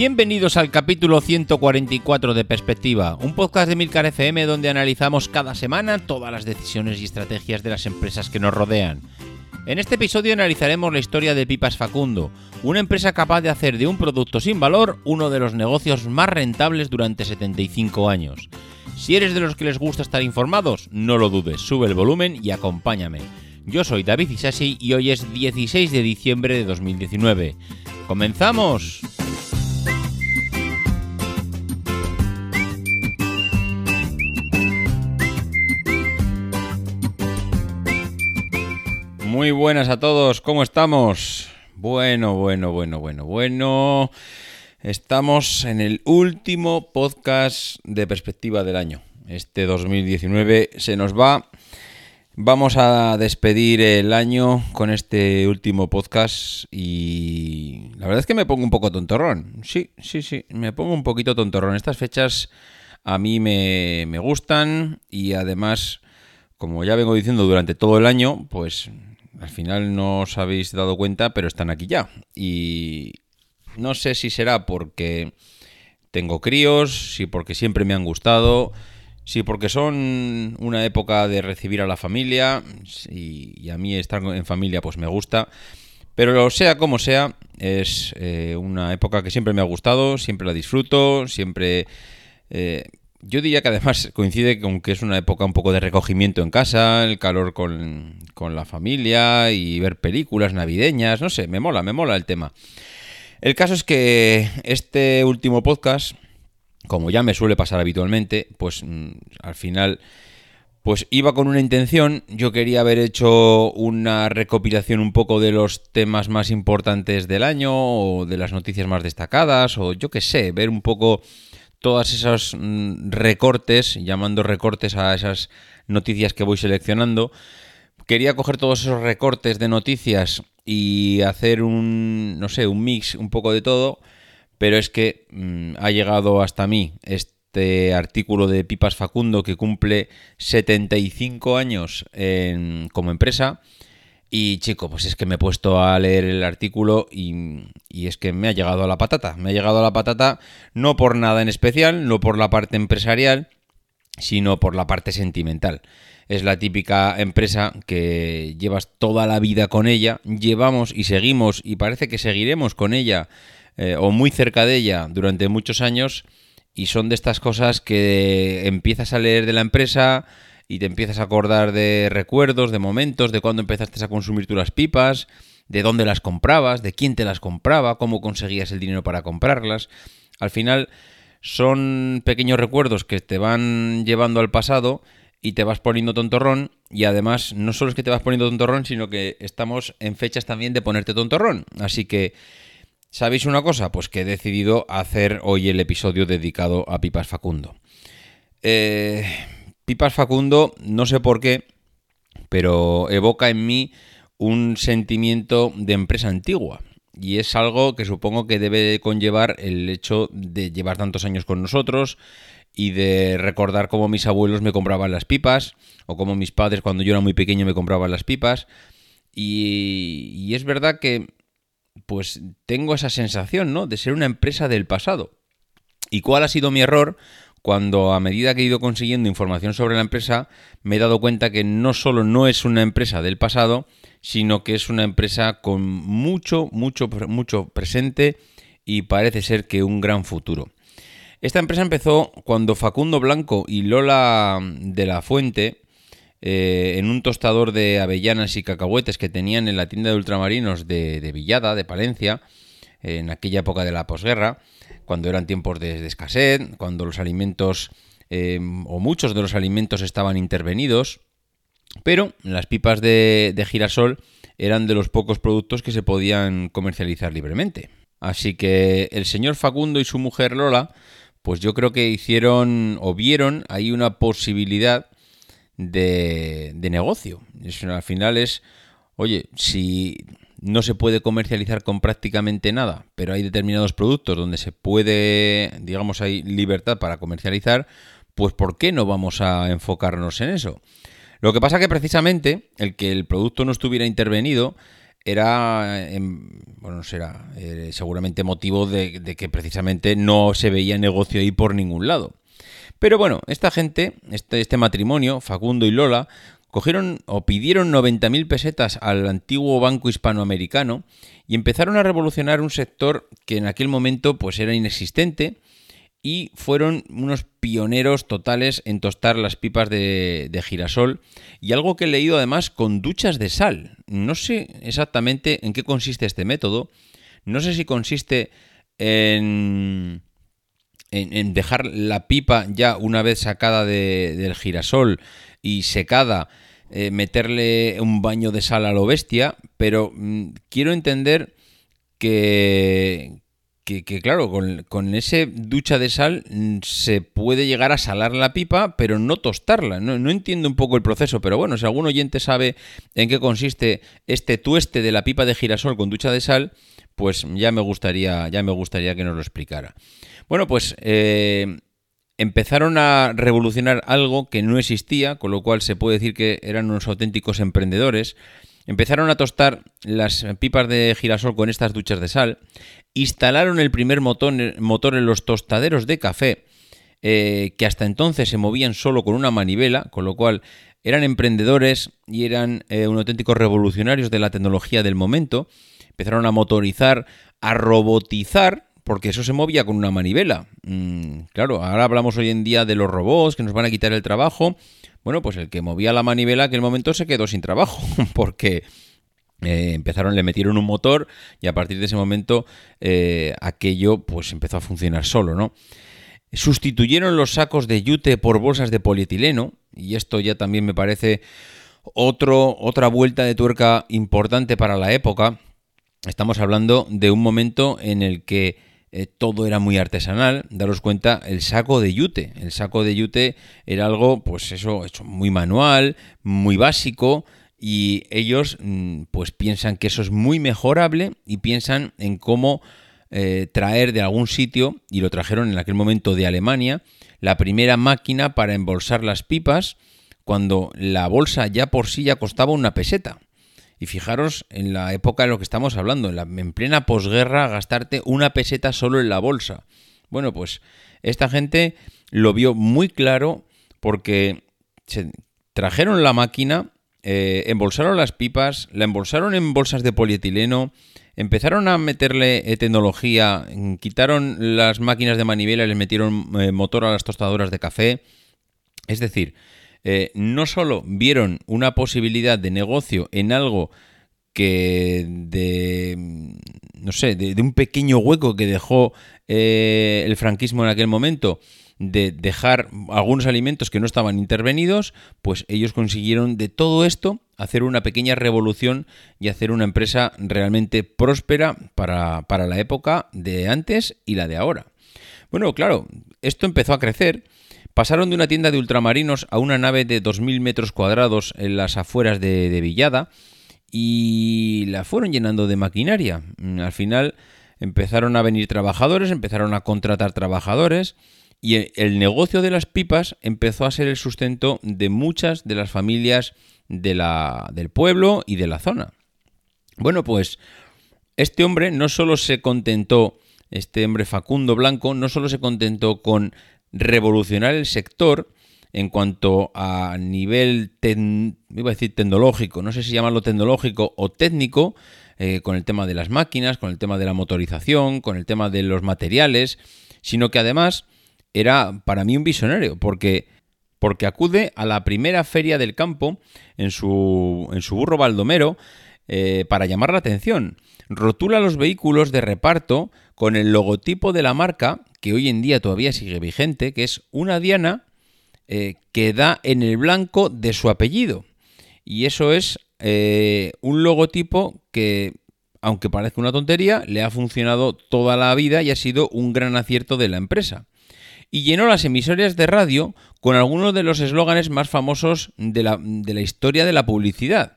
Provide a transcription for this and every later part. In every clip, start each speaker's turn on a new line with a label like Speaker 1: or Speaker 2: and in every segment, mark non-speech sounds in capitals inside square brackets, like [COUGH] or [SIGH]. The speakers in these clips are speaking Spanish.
Speaker 1: Bienvenidos al capítulo 144 de Perspectiva, un podcast de Milcar FM donde analizamos cada semana todas las decisiones y estrategias de las empresas que nos rodean. En este episodio analizaremos la historia de Pipas Facundo, una empresa capaz de hacer de un producto sin valor uno de los negocios más rentables durante 75 años. Si eres de los que les gusta estar informados, no lo dudes, sube el volumen y acompáñame. Yo soy David Isasi y hoy es 16 de diciembre de 2019. ¡Comenzamos! Muy buenas a todos, ¿cómo estamos? Bueno, bueno, bueno, bueno, bueno. Estamos en el último podcast de perspectiva del año. Este 2019 se nos va. Vamos a despedir el año con este último podcast y la verdad es que me pongo un poco tontorrón. Sí, sí, sí, me pongo un poquito tontorrón. Estas fechas a mí me, me gustan y además, como ya vengo diciendo durante todo el año, pues al final no os habéis dado cuenta, pero están aquí ya. Y no sé si será porque tengo críos, si porque siempre me han gustado, si porque son una época de recibir a la familia, y, a mí estar en familia pues me gusta. Pero sea como sea, es eh, una época que siempre me ha gustado, siempre la disfruto, siempre... Eh, yo diría que además coincide con que es una época un poco de recogimiento en casa, el calor con, la familia y ver películas navideñas, no sé, me mola, me mola el tema. El caso es que este último podcast, como ya me suele pasar habitualmente, pues mm, al final pues iba con una intención, yo quería haber hecho una recopilación un poco de los temas más importantes del año o de las noticias más destacadas o yo qué sé, ver un poco todos esos mm, recortes, llamando recortes a esas noticias que voy seleccionando. Quería coger todos esos recortes de noticias y hacer un, no sé, un mix, un poco de todo, pero es que mm, ha llegado hasta mí este artículo de Pipas Facundo que cumple 75 años como empresa y chico, pues es que me he puesto a leer el artículo y, es que me ha llegado a la patata. Me ha llegado a la patata no por nada en especial, no por la parte empresarial, sino por la parte sentimental. Es la típica empresa que llevas toda la vida con ella, llevamos y seguimos y parece que seguiremos con ella eh, o muy cerca de ella durante muchos años y son de estas cosas que empiezas a leer de la empresa, y te empiezas a acordar de recuerdos, de momentos, de cuándo empezaste a consumir tú las pipas, de dónde las comprabas, de quién te las compraba, cómo conseguías el dinero para comprarlas. Al final son pequeños recuerdos que te van llevando al pasado y te vas poniendo tontorrón y además no solo es que te vas poniendo tontorrón, sino que estamos en fechas también de ponerte tontorrón. Así que, ¿sabéis una cosa? Pues que he decidido hacer hoy el episodio dedicado a Pipas Facundo. Eh, Pipas Facundo, no sé por qué, pero evoca en mí un sentimiento de empresa antigua. Y es algo que supongo que debe conllevar el hecho de llevar tantos años con nosotros y de recordar cómo mis abuelos me compraban las pipas o cómo mis padres cuando yo era muy pequeño me compraban las pipas. Y, y es verdad que pues tengo esa sensación, ¿no? De ser una empresa del pasado. ¿Y cuál ha sido mi error? Cuando a medida que he ido consiguiendo información sobre la empresa, me he dado cuenta que no solo no es una empresa del pasado, sino que es una empresa con mucho, mucho, mucho presente y parece ser que un gran futuro. Esta empresa empezó cuando Facundo Blanco y Lola de la Fuente, eh, en un tostador de avellanas y cacahuetes que tenían en la tienda de ultramarinos de, de Villada, de Palencia, en aquella época de la posguerra, cuando eran tiempos de, escasez, cuando los alimentos em, o muchos de los alimentos estaban intervenidos, pero las pipas de, de girasol eran de los pocos productos que se podían comercializar libremente. Así que el señor Facundo y su mujer Lola, pues yo creo que hicieron o vieron ahí una posibilidad de, de negocio. al final es, oye, si no se puede comercializar con prácticamente nada, pero hay determinados productos donde se puede, digamos, hay libertad para comercializar, pues ¿por qué no vamos a enfocarnos en eso? Lo que pasa que precisamente el que el producto no estuviera intervenido era, em, bueno, será eh, seguramente motivo de, que precisamente no se veía negocio ahí por ningún lado. Pero bueno, esta gente, este, este matrimonio, Facundo y Lola, cogieron o pidieron 90.000 pesetas al antiguo banco hispanoamericano y empezaron a revolucionar un sector que en aquel momento pues era inexistente y fueron unos pioneros totales en tostar las pipas de, girasol y algo que he leído además con duchas de sal. No sé exactamente en qué consiste este método, no sé si consiste en, en, dejar la pipa ya una vez sacada del girasol y secada, eh, meterle un baño de sal a lo bestia, pero mm, quiero entender que, que, claro, con, con, ese ducha de sal mm, se puede llegar a salar la pipa, pero no tostarla. No, entiendo un poco el proceso, pero bueno, si algún oyente sabe en qué consiste este tueste de la pipa de girasol con ducha de sal, pues ya me gustaría, ya me gustaría que nos lo explicara. Bueno, pues eh, empezaron a revolucionar algo que no existía, con lo cual se puede decir que eran unos auténticos emprendedores. Empezaron a tostar las pipas de girasol con estas duchas de sal, instalaron el primer motor, en los tostaderos de café, eh, que hasta entonces se movían solo con una manivela, con lo cual eran emprendedores y eran eh, un auténticos revolucionarios de la tecnología del momento. Empezaron a motorizar, a robotizar, porque eso se movía con una manivela. Mm, claro, ahora hablamos hoy en día de los robots que nos van a quitar el trabajo. Bueno, pues el que movía la manivela aquel momento se quedó sin trabajo, [LAUGHS] porque eh, empezaron, le metieron un motor y a partir de ese momento eh, aquello pues empezó a funcionar solo, ¿no? Sustituyeron los sacos de yute por bolsas de polietileno y esto ya también me parece otro, otra vuelta de tuerca importante para la época. Estamos hablando de un momento en el que eh, todo era muy artesanal. Daros cuenta, el saco de yute. El saco de yute era algo, pues eso, hecho muy manual, muy básico. Y ellos, mm, pues piensan que eso es muy mejorable y piensan en cómo eh, traer de algún sitio, y lo trajeron en aquel momento de Alemania, la primera máquina para embolsar las pipas, cuando la bolsa ya por sí ya costaba una peseta. Y fijaros en la época de lo que estamos hablando, en, la, en plena posguerra, gastarte una peseta solo en la bolsa. Bueno, pues esta gente lo vio muy claro porque se trajeron la máquina, eh, embolsaron las pipas, la embolsaron en bolsas de polietileno, empezaron a meterle eh, tecnología, quitaron las máquinas de manivela y les metieron eh, motor a las tostadoras de café. Es decir, eh, no solo vieron una posibilidad de negocio en algo que de, no sé, de, un pequeño hueco que dejó eh, el franquismo en aquel momento, de dejar algunos alimentos que no estaban intervenidos, pues ellos consiguieron de todo esto hacer una pequeña revolución y hacer una empresa realmente próspera para, para la época de antes y la de ahora. Bueno, claro, esto empezó a crecer Pasaron de una tienda de ultramarinos a una nave de 2.000 metros cuadrados en las afueras de, Villada y la fueron llenando de maquinaria. Mm, al final empezaron a venir trabajadores, empezaron a contratar trabajadores y el negocio de las pipas empezó a ser el sustento de muchas de las familias de la, del pueblo y de la zona. Bueno, pues este hombre no solo se contentó, este hombre Facundo Blanco, no solo se contentó con revolucionar el sector en cuanto a nivel, iba a decir tecnológico, no sé si llamarlo tecnológico o técnico, eh, con el tema de las máquinas, con el tema de la motorización, con el tema de los materiales, sino que además era para mí un visionario, porque, porque acude a la primera feria del campo en su, en su burro baldomero eh, para llamar la atención. rotula los vehículos de reparto con el logotipo de la marca, que hoy en día todavía sigue vigente, que es una diana eh, que da en el blanco de su apellido. Y eso es eh, un logotipo que, aunque parezca una tontería, le ha funcionado toda la vida y ha sido un gran acierto de la empresa y llenó las emisoras de radio con algunos de los eslóganes más famosos de la, de la historia de la publicidad.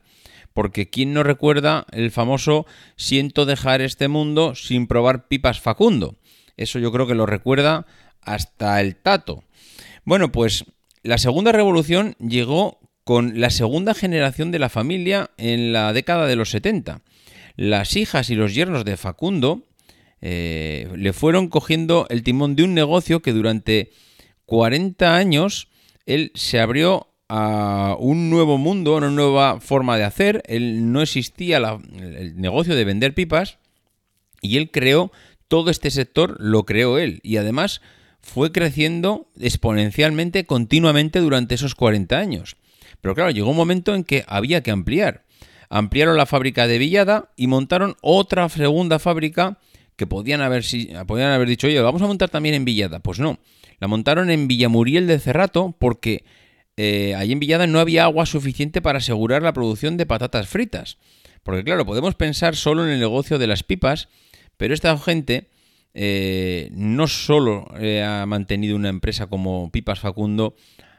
Speaker 1: Porque ¿quién no recuerda el famoso siento dejar este mundo sin probar pipas Facundo? Eso yo creo que lo recuerda hasta el tato. Bueno, pues la segunda revolución llegó con la segunda generación de la familia en la década de los 70. Las hijas y los yernos de Facundo eh, le fueron cogiendo el timón de un negocio que durante 40 años él se abrió a un nuevo mundo, una nueva forma de hacer. Él no existía el negocio de vender pipas y él creó todo este sector, lo creó él y además fue creciendo exponencialmente, continuamente durante esos 40 años. Pero claro, llegó un momento en que había que ampliar. Ampliaron la fábrica de Villada y montaron otra segunda fábrica que podían haber, podían haber dicho, oye, vamos a montar también en Villada. Pues no, la montaron en Villamuriel de Cerrato porque eh, allí en Villada no había agua suficiente para asegurar la producción de patatas fritas. Porque claro, podemos pensar solo en el negocio de las pipas, pero esta gente eh, no solo eh, ha mantenido una empresa como Pipas Facundo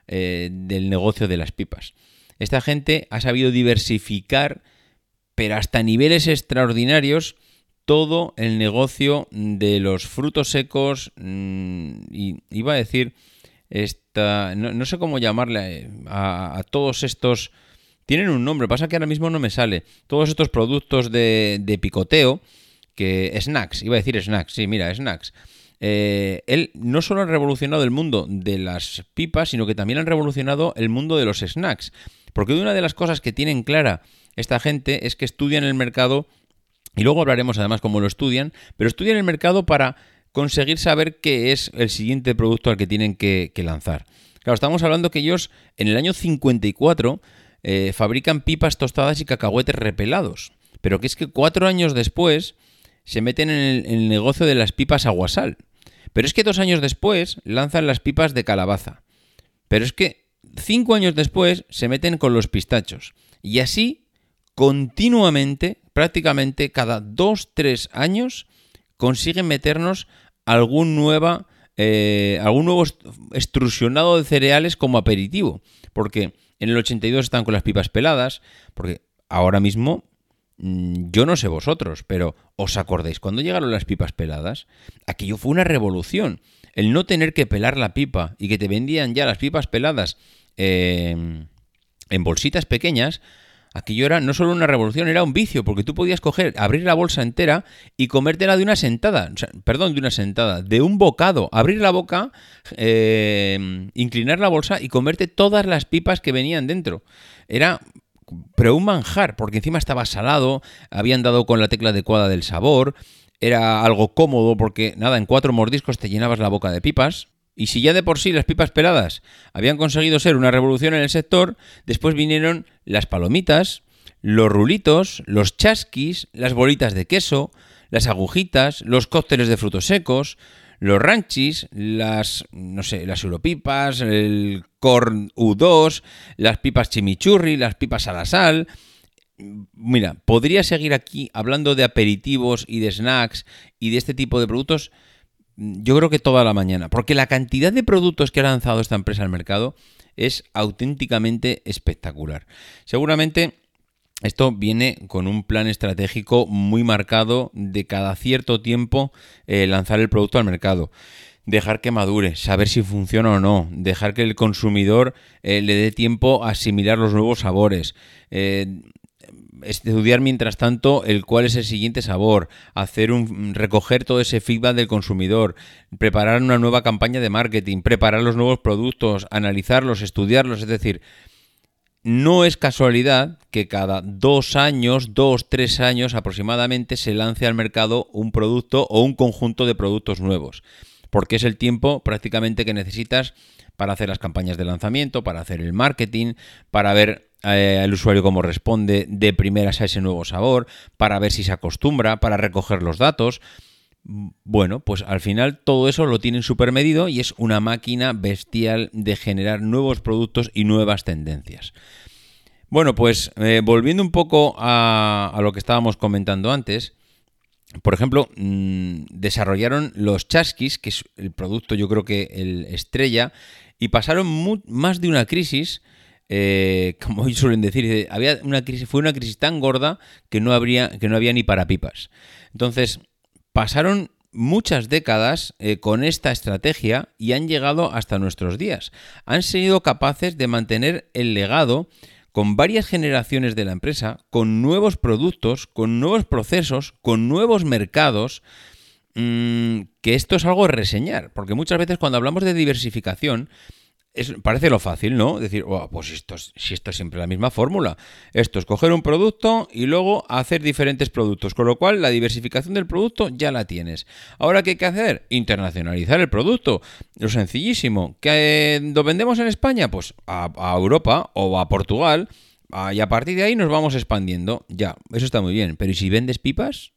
Speaker 1: del negocio de las pipas. Esta gente ha sabido diversificar, pero hasta niveles extraordinarios, todo el negocio de los frutos secos mm, y iba a decir esta no, sé cómo llamarle a, todos estos tienen un nombre pasa que ahora mismo no me sale todos estos productos de, picoteo que snacks iba a decir snacks sí mira snacks. Eh, él no solo ha revolucionado el mundo de las pipas sino que también han revolucionado el mundo de los snacks. Porque una de las cosas que tienen clara esta gente es que estudian el mercado y luego hablaremos además cómo lo estudian, pero estudian el mercado para conseguir saber qué es el siguiente producto al que tienen que, lanzar. Claro, estamos hablando que ellos en el año 54 eh, fabrican pipas tostadas y cacahuetes repelados, pero que es que cuatro años después se meten en el, negocio de las pipas aguasal. Pero es que dos años después lanzan las pipas de calabaza. Pero es que cinco años después se meten con los pistachos. Y así continuamente prácticamente cada 2-3 años consiguen meternos algún, nueva, eh, algún nuevo extrusionado de cereales como aperitivo. Porque en el 82 están con las pipas peladas, porque ahora mismo yo no sé vosotros, pero ¿os acordáis cuando llegaron las pipas peladas? Aquello fue una revolución. El no tener que pelar la pipa y que te vendían ya las pipas peladas eh, en bolsitas pequeñas, Aquello era no solo una revolución, era un vicio, porque tú podías coger, abrir la bolsa entera y comértela de una sentada, perdón, de una sentada, de un bocado, abrir la boca, eh, inclinar la bolsa y comerte todas las pipas que venían dentro. Era pero un manjar, porque encima estaba salado, habían dado con la tecla adecuada del sabor, era algo cómodo porque nada, en cuatro mordiscos te llenabas la boca de pipas. Y si ya de por sí las pipas peladas habían conseguido ser una revolución en el sector, después vinieron las palomitas, los rulitos, los chasquis, las bolitas de queso, las agujitas, los cócteles de frutos secos, los ranchis, las, no sé, las europipas, el corn U2, las pipas chimichurri, las pipas a la sal. Mira, podría seguir aquí hablando de aperitivos y de snacks y de este tipo de productos yo creo que toda la mañana, porque la cantidad de productos que ha lanzado esta empresa al mercado es auténticamente espectacular. Seguramente esto viene con un plan estratégico muy marcado de cada cierto tiempo eh, lanzar el producto al mercado. Dejar que madure, saber si funciona o no, dejar que el consumidor eh, le dé tiempo a asimilar los nuevos sabores, eh, estudiar mientras tanto el cuál es el siguiente sabor, hacer un recoger todo ese feedback del consumidor, preparar una nueva campaña de marketing, preparar los nuevos productos, analizarlos, estudiarlos, es decir, no es casualidad que cada dos años, dos, tres años aproximadamente, se lance al mercado un producto o un conjunto de productos nuevos. Porque es el tiempo prácticamente que necesitas para hacer las campañas de lanzamiento, para hacer el marketing, para ver eh, al usuario cómo responde de primeras a ese nuevo sabor, para ver si se acostumbra, para recoger los datos. Bueno, pues al final todo eso lo tienen super medido y es una máquina bestial de generar nuevos productos y nuevas tendencias. Bueno, pues eh, volviendo un poco a, lo que estábamos comentando antes, por ejemplo, mm, desarrollaron los chasquis, que es el producto yo creo que el estrella, y pasaron más de una crisis, eh, [LAUGHS] como suelen decir, había una crisis, fue una crisis tan gorda que no, que no había ni para pipas. Entonces, pasaron muchas décadas eh, con esta estrategia y han llegado hasta nuestros días. Han sido capaces de mantener el legado con varias generaciones de la empresa, con nuevos productos, con nuevos procesos, con nuevos mercados, mm, que esto es algo a reseñar, porque muchas veces cuando hablamos de diversificación, parece lo fácil, ¿no? Decir, pues esto, si esto es siempre la misma fórmula. Esto es coger un producto y luego hacer diferentes productos. Con lo cual, la diversificación del producto ya la tienes. Ahora, ¿qué hay que hacer? Internacionalizar el producto. Lo sencillísimo. ¿Que lo vendemos en España? Pues a, Europa o a Portugal. y a partir de ahí nos vamos expandiendo. Ya, eso está muy bien. Pero ¿y si vendes pipas?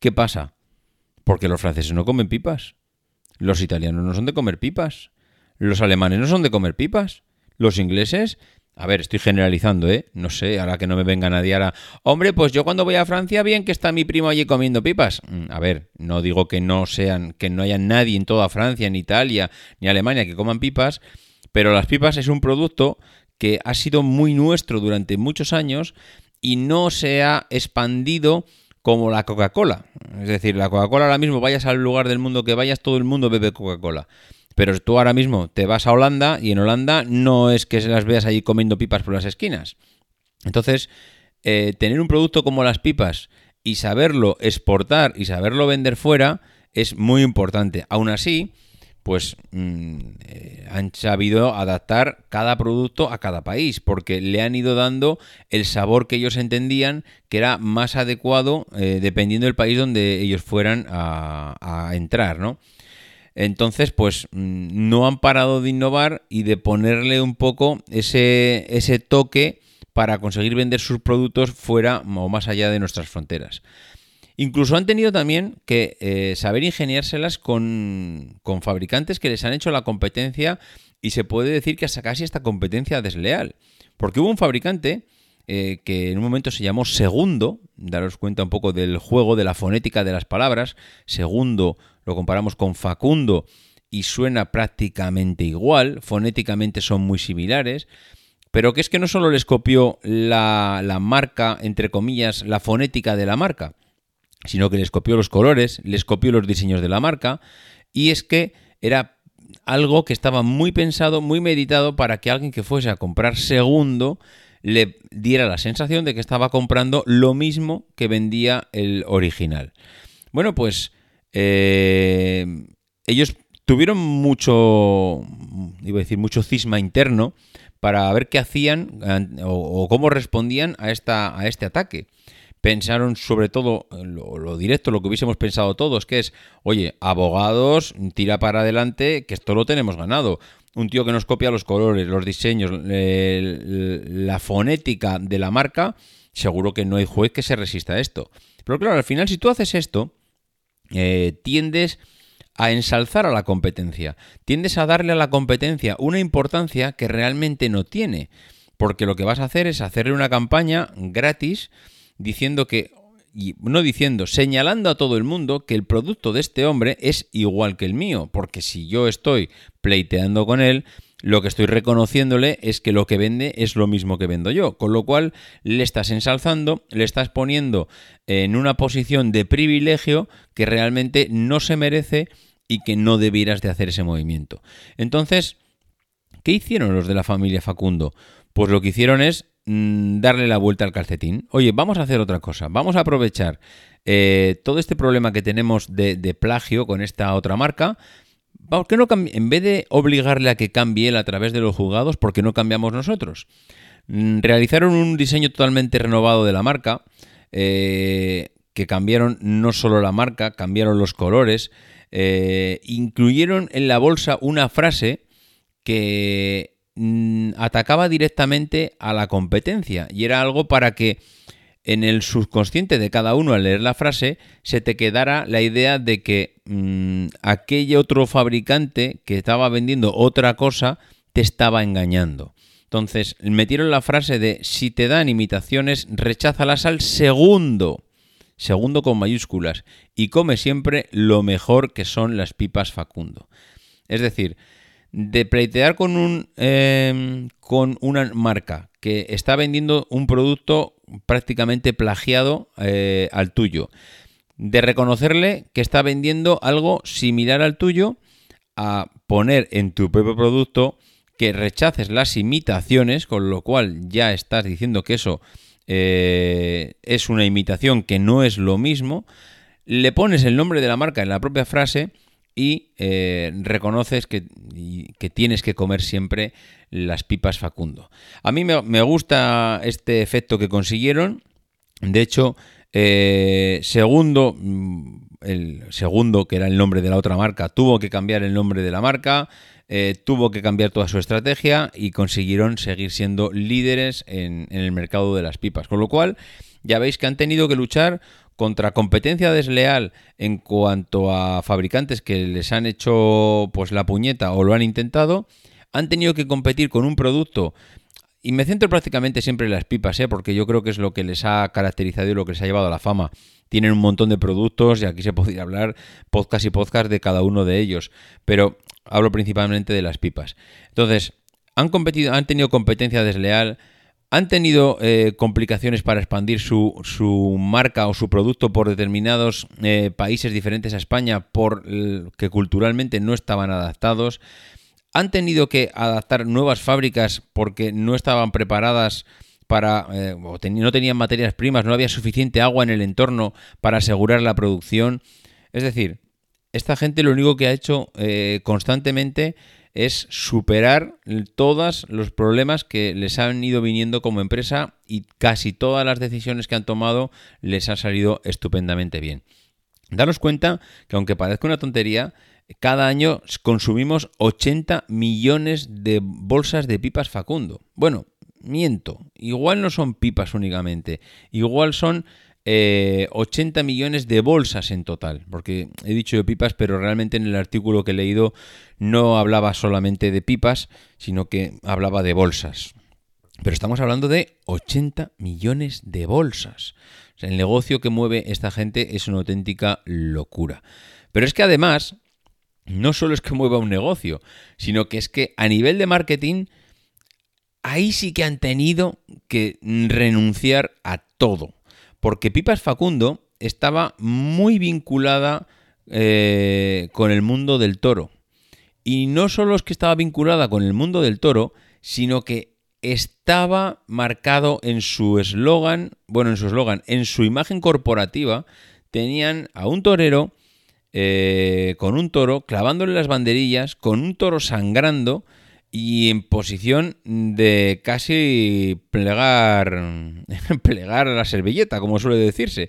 Speaker 1: ¿Qué pasa? Porque los franceses no comen pipas. Los italianos no son de comer pipas. Los alemanes no son de comer pipas. Los ingleses, a ver, estoy generalizando, ¿eh? No sé, ahora que no me venga nadie ahora. Hombre, pues yo cuando voy a Francia, bien que está mi primo allí comiendo pipas. Mm, a ver, no digo que no sean, que no haya nadie en toda Francia, ni Italia, ni Alemania que coman pipas, pero las pipas es un producto que ha sido muy nuestro durante muchos años y no se ha expandido como la Coca-Cola. Es decir, la Coca-Cola ahora mismo, vayas al lugar del mundo que vayas, todo el mundo bebe Coca-Cola. Pero tú ahora mismo te vas a Holanda y en Holanda no es que se las veas allí comiendo pipas por las esquinas. Entonces, eh, tener un producto como las pipas y saberlo exportar y saberlo vender fuera es muy importante. Aún así, pues mm, eh, han sabido adaptar cada producto a cada país, porque le han ido dando el sabor que ellos entendían que era más adecuado eh, dependiendo del país donde ellos fueran a, a entrar, ¿no? Entonces, pues mm, no han parado de innovar y de ponerle un poco ese, ese toque para conseguir vender sus productos fuera o más allá de nuestras fronteras. Incluso han tenido también que eh, saber ingeniárselas con, con, fabricantes que les han hecho la competencia y se puede decir que hasta casi esta competencia desleal. Porque hubo un fabricante eh, que en un momento se llamó Segundo, daros cuenta un poco del juego, de la fonética de las palabras. Segundo lo comparamos con Facundo y suena prácticamente igual, fonéticamente son muy similares, pero que es que no solo les copió la, la marca, entre comillas, la fonética de la marca, sino que les copió los colores, les copió los diseños de la marca, y es que era algo que estaba muy pensado, muy meditado para que alguien que fuese a comprar segundo le diera la sensación de que estaba comprando lo mismo que vendía el original. Bueno, pues eh, ellos tuvieron mucho, iba a decir, mucho cisma interno para ver qué hacían o, cómo respondían a, esta, a este ataque. Pensaron sobre todo lo, directo, lo que hubiésemos pensado todos, que es, oye, abogados, tira para adelante, que esto lo tenemos ganado. Un tío que nos copia los colores, los diseños, la fonética de la marca, seguro que no hay juez que se resista a esto. Pero claro, al final si tú haces esto, eh, tiendes a ensalzar a la competencia, tiendes a darle a la competencia una importancia que realmente no tiene, porque lo que vas a hacer es hacerle una campaña gratis diciendo que, y no diciendo, señalando a todo el mundo que el producto de este hombre es igual que el mío, porque si yo estoy pleiteando con él, lo que estoy reconociéndole es que lo que vende es lo mismo que vendo yo, con lo cual le estás ensalzando, le estás poniendo en una posición de privilegio que realmente no se merece y que no debieras de hacer ese movimiento. Entonces, ¿qué hicieron los de la familia Facundo? Pues lo que hicieron es mm, darle la vuelta al calcetín. Oye, vamos a hacer otra cosa, vamos a aprovechar eh, todo este problema que tenemos de, de plagio con esta otra marca, ¿Por qué no en vez de obligarle a que cambie él a través de los juzgados, ¿por qué no cambiamos nosotros? Mm, realizaron un diseño totalmente renovado de la marca, eh, que cambiaron no solo la marca, cambiaron los colores, eh, incluyeron en la bolsa una frase que mm, atacaba directamente a la competencia y era algo para que en el subconsciente de cada uno al leer la frase se te quedara la idea de que mm, aquel otro fabricante que estaba vendiendo otra cosa te estaba engañando. Entonces metieron la frase de si te dan imitaciones, recházalas al segundo. Segundo con mayúsculas. Y come siempre lo mejor que son las pipas Facundo. Es decir, de pleitear con, un, em, con una marca que está vendiendo un producto prácticamente plagiado eh, al tuyo. De reconocerle que está vendiendo algo similar al tuyo, a poner en tu propio producto que rechaces las imitaciones, con lo cual ya estás diciendo que eso eh, es una imitación que no es lo mismo, le pones el nombre de la marca en la propia frase y eh, reconoces que, que, tienes que comer siempre las pipas Facundo. A mí me, gusta este efecto que consiguieron. De hecho, eh, segundo, mm, el segundo, que era el nombre de la otra marca, tuvo que cambiar el nombre de la marca, eh, tuvo que cambiar toda su estrategia y consiguieron seguir siendo líderes en, en el mercado de las pipas. Con lo cual, ya veis que han tenido que luchar contra competencia desleal en cuanto a fabricantes que les han hecho pues la puñeta o lo han intentado, han tenido que competir con un producto y me centro prácticamente siempre en las pipas, ¿eh? porque yo creo que es lo que les ha caracterizado y lo que les ha llevado a la fama. Tienen un montón de productos y aquí se podría hablar podcast y podcast de cada uno de ellos, pero hablo principalmente de las pipas. Entonces, han competido, han tenido competencia desleal, han tenido eh, complicaciones para expandir su, su, marca o su producto por determinados eh, países diferentes a España por que culturalmente no estaban adaptados. Han tenido que adaptar nuevas fábricas porque no estaban preparadas para eh, o no tenían materias primas, no había suficiente agua en el entorno para asegurar la producción. Es decir, esta gente lo único que ha hecho constantemente es superar todos los problemas que les han ido viniendo como empresa y casi todas las decisiones que han tomado les han salido estupendamente bien. Daros cuenta que aunque parezca una tontería, cada año consumimos 80 millones de bolsas de pipas Facundo. Bueno, miento, igual no son pipas únicamente, igual son 80 eh, millones de bolsas en total, porque he dicho de pipas, pero realmente en el artículo que he leído no hablaba solamente de pipas, sino que hablaba de bolsas. Pero estamos hablando de 80 millones de bolsas. el negocio que mueve esta gente es una auténtica locura. Pero es que además, no solo es que mueva un negocio, sino que es que a nivel de marketing, ahí sí que han tenido que renunciar a todo porque Pipas Facundo estaba muy vinculada eh, con el mundo del toro. Y no solo es que estaba vinculada con el mundo del toro, sino que estaba marcado en su eslogan, bueno, en su eslogan, en su imagen corporativa, tenían a un torero eh, con un toro clavándole las banderillas, con un toro sangrando, y en posición de casi plegar, [LAUGHS] plegar la servilleta, como suele decirse.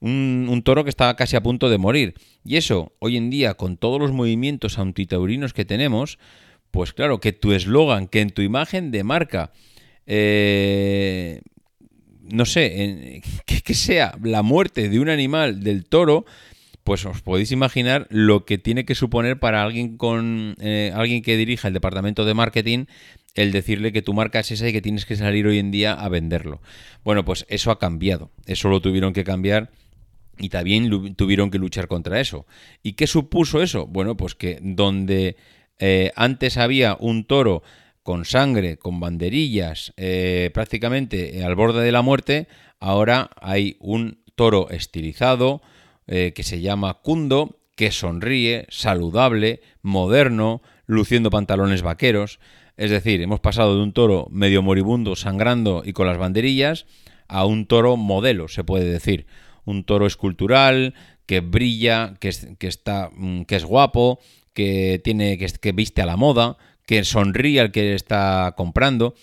Speaker 1: Un, toro que estaba casi a punto de morir. Y eso, hoy en día, con todos los movimientos antitaurinos que tenemos, pues claro, que tu eslogan, que en tu imagen de marca, eh, no sé, [LAUGHS] que sea la muerte de un animal del toro, pues os podéis imaginar lo que tiene que suponer para alguien con eh, alguien que dirija el departamento de marketing el decirle que tu marca es esa y que tienes que salir hoy en día a venderlo. Bueno, pues eso ha cambiado. Eso lo tuvieron que cambiar y también tuvieron que luchar contra eso. ¿Y qué supuso eso? Bueno, pues que donde eh, antes había un toro con sangre, con banderillas, eh, prácticamente al borde de la muerte, ahora hay un toro estilizado, eh, que se llama Kundo, que sonríe, saludable, moderno, luciendo pantalones vaqueros. Es decir, hemos pasado de un toro medio moribundo, sangrando y con las banderillas, a un toro modelo, se puede decir. Un toro escultural, que brilla, que, que está, mm, que es guapo, que, tiene, que, que viste a la moda, que sonríe al que está comprando.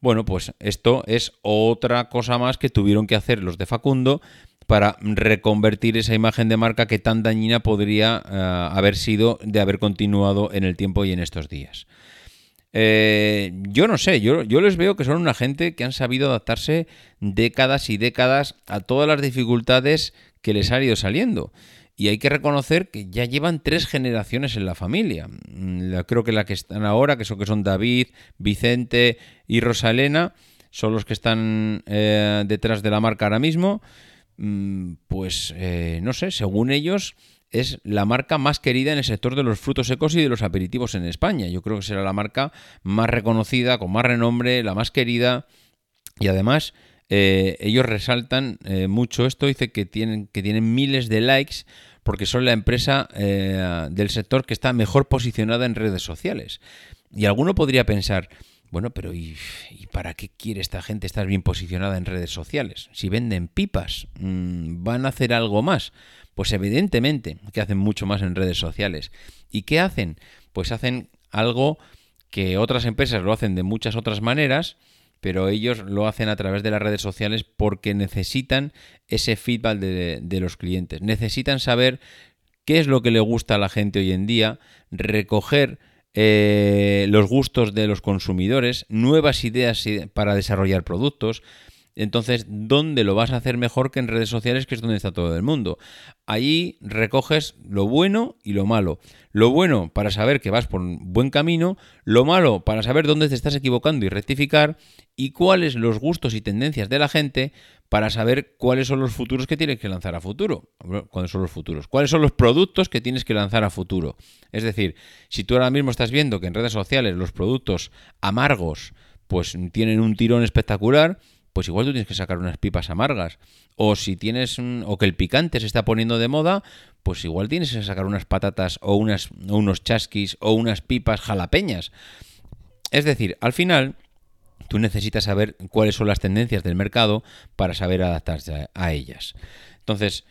Speaker 1: Bueno, pues esto es otra cosa más que tuvieron que hacer los de Facundo para reconvertir esa imagen de marca que tan dañina podría eh, haber sido de haber continuado en el tiempo y en estos días. Eh, yo no sé, yo, les veo que son una gente que han sabido adaptarse décadas y décadas a todas las dificultades que les han ido saliendo. Y hay que reconocer que ya llevan tres generaciones en la familia. Mm, creo que la que están ahora, que son, que son David, Vicente y Rosalena, son los que están eh, detrás de la marca ahora mismo. Mm, pues eh, no sé, según ellos, es la marca más querida en el sector de los frutos secos y de los aperitivos en España. Yo creo que será la marca más reconocida, con más renombre, la más querida. Y además, eh, ellos resaltan mucho esto, dice que tienen, que tienen miles de likes porque son la empresa eh, del sector que está mejor posicionada en redes sociales. Y alguno podría pensar, bueno, pero ¿y, para qué quiere esta gente estar bien posicionada en redes sociales? Si venden pipas, mm, ¿van a hacer algo más? Pues evidentemente que hacen mucho más en redes sociales. ¿Y qué hacen? Pues hacen algo que otras empresas lo hacen de muchas otras maneras, pero ellos lo hacen a través de las redes sociales porque necesitan ese feedback de, los clientes. Necesitan saber qué es lo que le gusta a la gente hoy en día, recoger eh, los gustos de los consumidores, nuevas ideas para desarrollar productos, entonces, ¿dónde lo vas a hacer mejor que en redes sociales, que es donde está todo el mundo? Allí recoges lo bueno y lo malo. Lo bueno para saber que vas por un buen camino, lo malo para saber dónde te estás equivocando y rectificar, y cuáles los gustos y tendencias de la gente para saber cuáles son los futuros que tienes que lanzar a futuro. ¿Cuáles son los futuros? ¿Cuáles son los productos que tienes que lanzar a futuro? Es decir, si tú ahora mismo estás viendo que en redes sociales los productos amargos pues tienen un tirón espectacular, pues igual tú tienes que sacar unas pipas amargas. O si tienes, o que el picante se está poniendo de moda, pues igual tienes que sacar unas patatas o, unas, unos chasquis o unas pipas jalapeñas. Es decir, al final tú necesitas saber cuáles son las tendencias del mercado para saber adaptarse a, ellas. Entonces,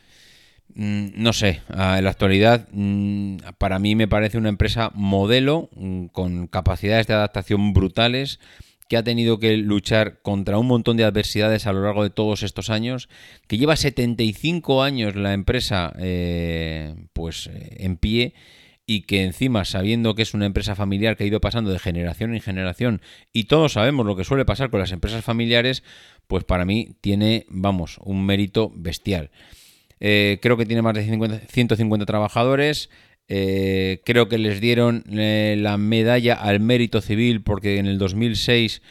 Speaker 1: mm, no sé, en la actualidad mm, para mí me parece una empresa modelo mm, con capacidades de adaptación brutales que ha tenido que luchar contra un montón de adversidades a lo largo de todos estos años, que lleva 75 años la empresa eh, pues eh, en pie y que encima, sabiendo que es una empresa familiar que ha ido pasando de generación en generación, y todos sabemos lo que suele pasar con las empresas familiares, pues para mí tiene, vamos, un mérito bestial. Eh, creo que tiene más de 150 trabajadores, eh, creo que les dieron eh, la medalla al mérito civil porque en el 2006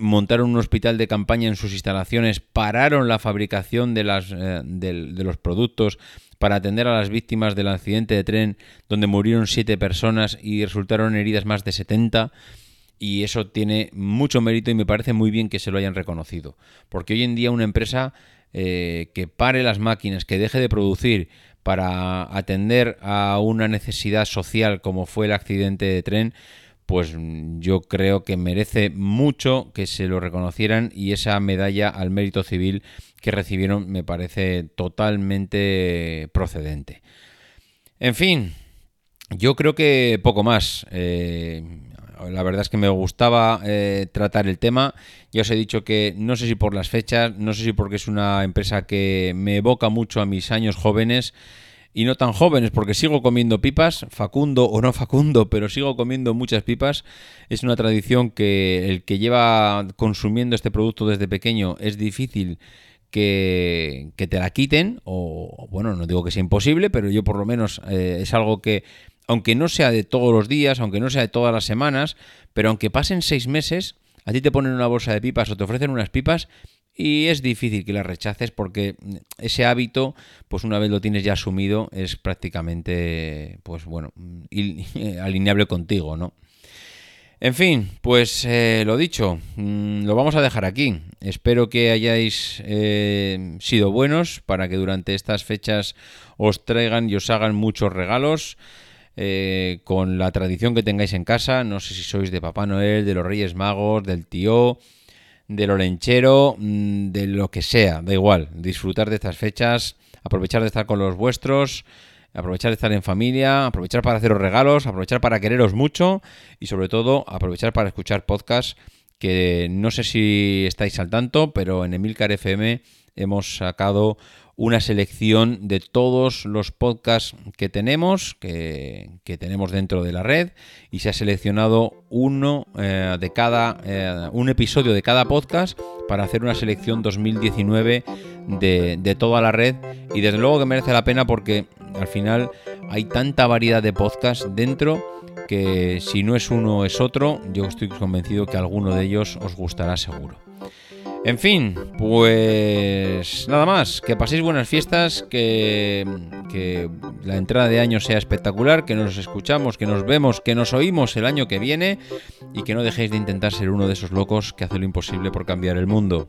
Speaker 1: montaron un hospital de campaña en sus instalaciones, pararon la fabricación de, las, eh, de, los productos para atender a las víctimas del accidente de tren donde murieron siete personas y resultaron heridas más de 70 y eso tiene mucho mérito y me parece muy bien que se lo hayan reconocido. Porque hoy en día una empresa que pare las máquinas, que deje de producir, para atender a una necesidad social como fue el accidente de tren, pues yo creo que merece mucho que se lo reconocieran y esa medalla al mérito civil que recibieron me parece totalmente procedente. En fin, yo creo que poco más. Eh, la verdad es que me gustaba eh, tratar el tema. Ya os he dicho que no sé si por las fechas, no sé si porque es una empresa que me evoca mucho a mis años jóvenes y no tan jóvenes, porque sigo comiendo pipas, facundo o no facundo, pero sigo comiendo muchas pipas. Es una tradición que el que lleva consumiendo este producto desde pequeño es difícil que, te la quiten, o bueno, no digo que sea imposible, pero yo por lo menos eh, es algo que aunque no sea de todos los días, aunque no sea de todas las semanas, pero aunque pasen seis meses, a ti te ponen una bolsa de pipas o te ofrecen unas pipas y es difícil que las rechaces porque ese hábito, pues una vez lo tienes ya asumido, es prácticamente, pues bueno, [LAUGHS] alineable contigo, ¿no? En fin, pues eh, lo dicho, mm, lo vamos a dejar aquí. Espero que hayáis eh, sido buenos para que durante estas fechas os traigan y os hagan muchos regalos. Eh, con la tradición que tengáis en casa. No sé si sois de Papá Noel, de los Reyes Magos, del tío, del olenchero, mm, de lo que sea, da igual. Disfrutar de estas fechas, aprovechar de estar con los vuestros, aprovechar de estar en familia, aprovechar para haceros regalos, aprovechar para quereros mucho y sobre todo aprovechar para escuchar podcasts que no sé si estáis al tanto, pero en Emilcar FM hemos sacado una selección de todos los podcasts que tenemos, que, tenemos dentro de la red, y se ha seleccionado uno eh, de cada, eh, un episodio de cada podcast para hacer una selección 2019 de, de toda la red y desde luego que merece la pena porque al final hay tanta variedad de podcasts dentro que si no es uno es otro, yo estoy convencido que alguno de ellos os gustará seguro. En fin, pues nada más, que paséis buenas fiestas, que, la entrada de año sea espectacular, que nos escuchamos, que nos vemos, que nos oímos el año que viene y que no dejéis de intentar ser uno de esos locos que hace lo imposible por cambiar el mundo.